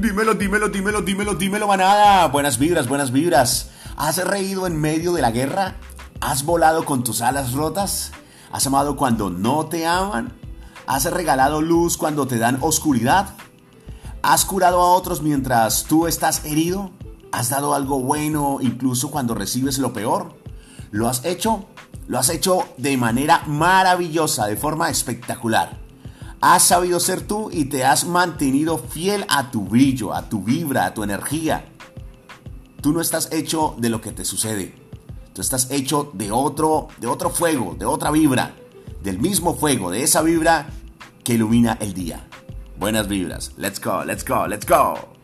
Dímelo, dímelo, dímelo, dímelo, dímelo, manada. Buenas vibras, buenas vibras. ¿Has reído en medio de la guerra? ¿Has volado con tus alas rotas? ¿Has amado cuando no te aman? ¿Has regalado luz cuando te dan oscuridad? ¿Has curado a otros mientras tú estás herido? ¿Has dado algo bueno incluso cuando recibes lo peor? ¿Lo has hecho? Lo has hecho de manera maravillosa, de forma espectacular. Has sabido ser tú y te has mantenido fiel a tu brillo, a tu vibra, a tu energía. Tú no estás hecho de lo que te sucede. Tú estás hecho de otro, de otro fuego, de otra vibra, del mismo fuego, de esa vibra que ilumina el día. Buenas vibras. Let's go, let's go, let's go.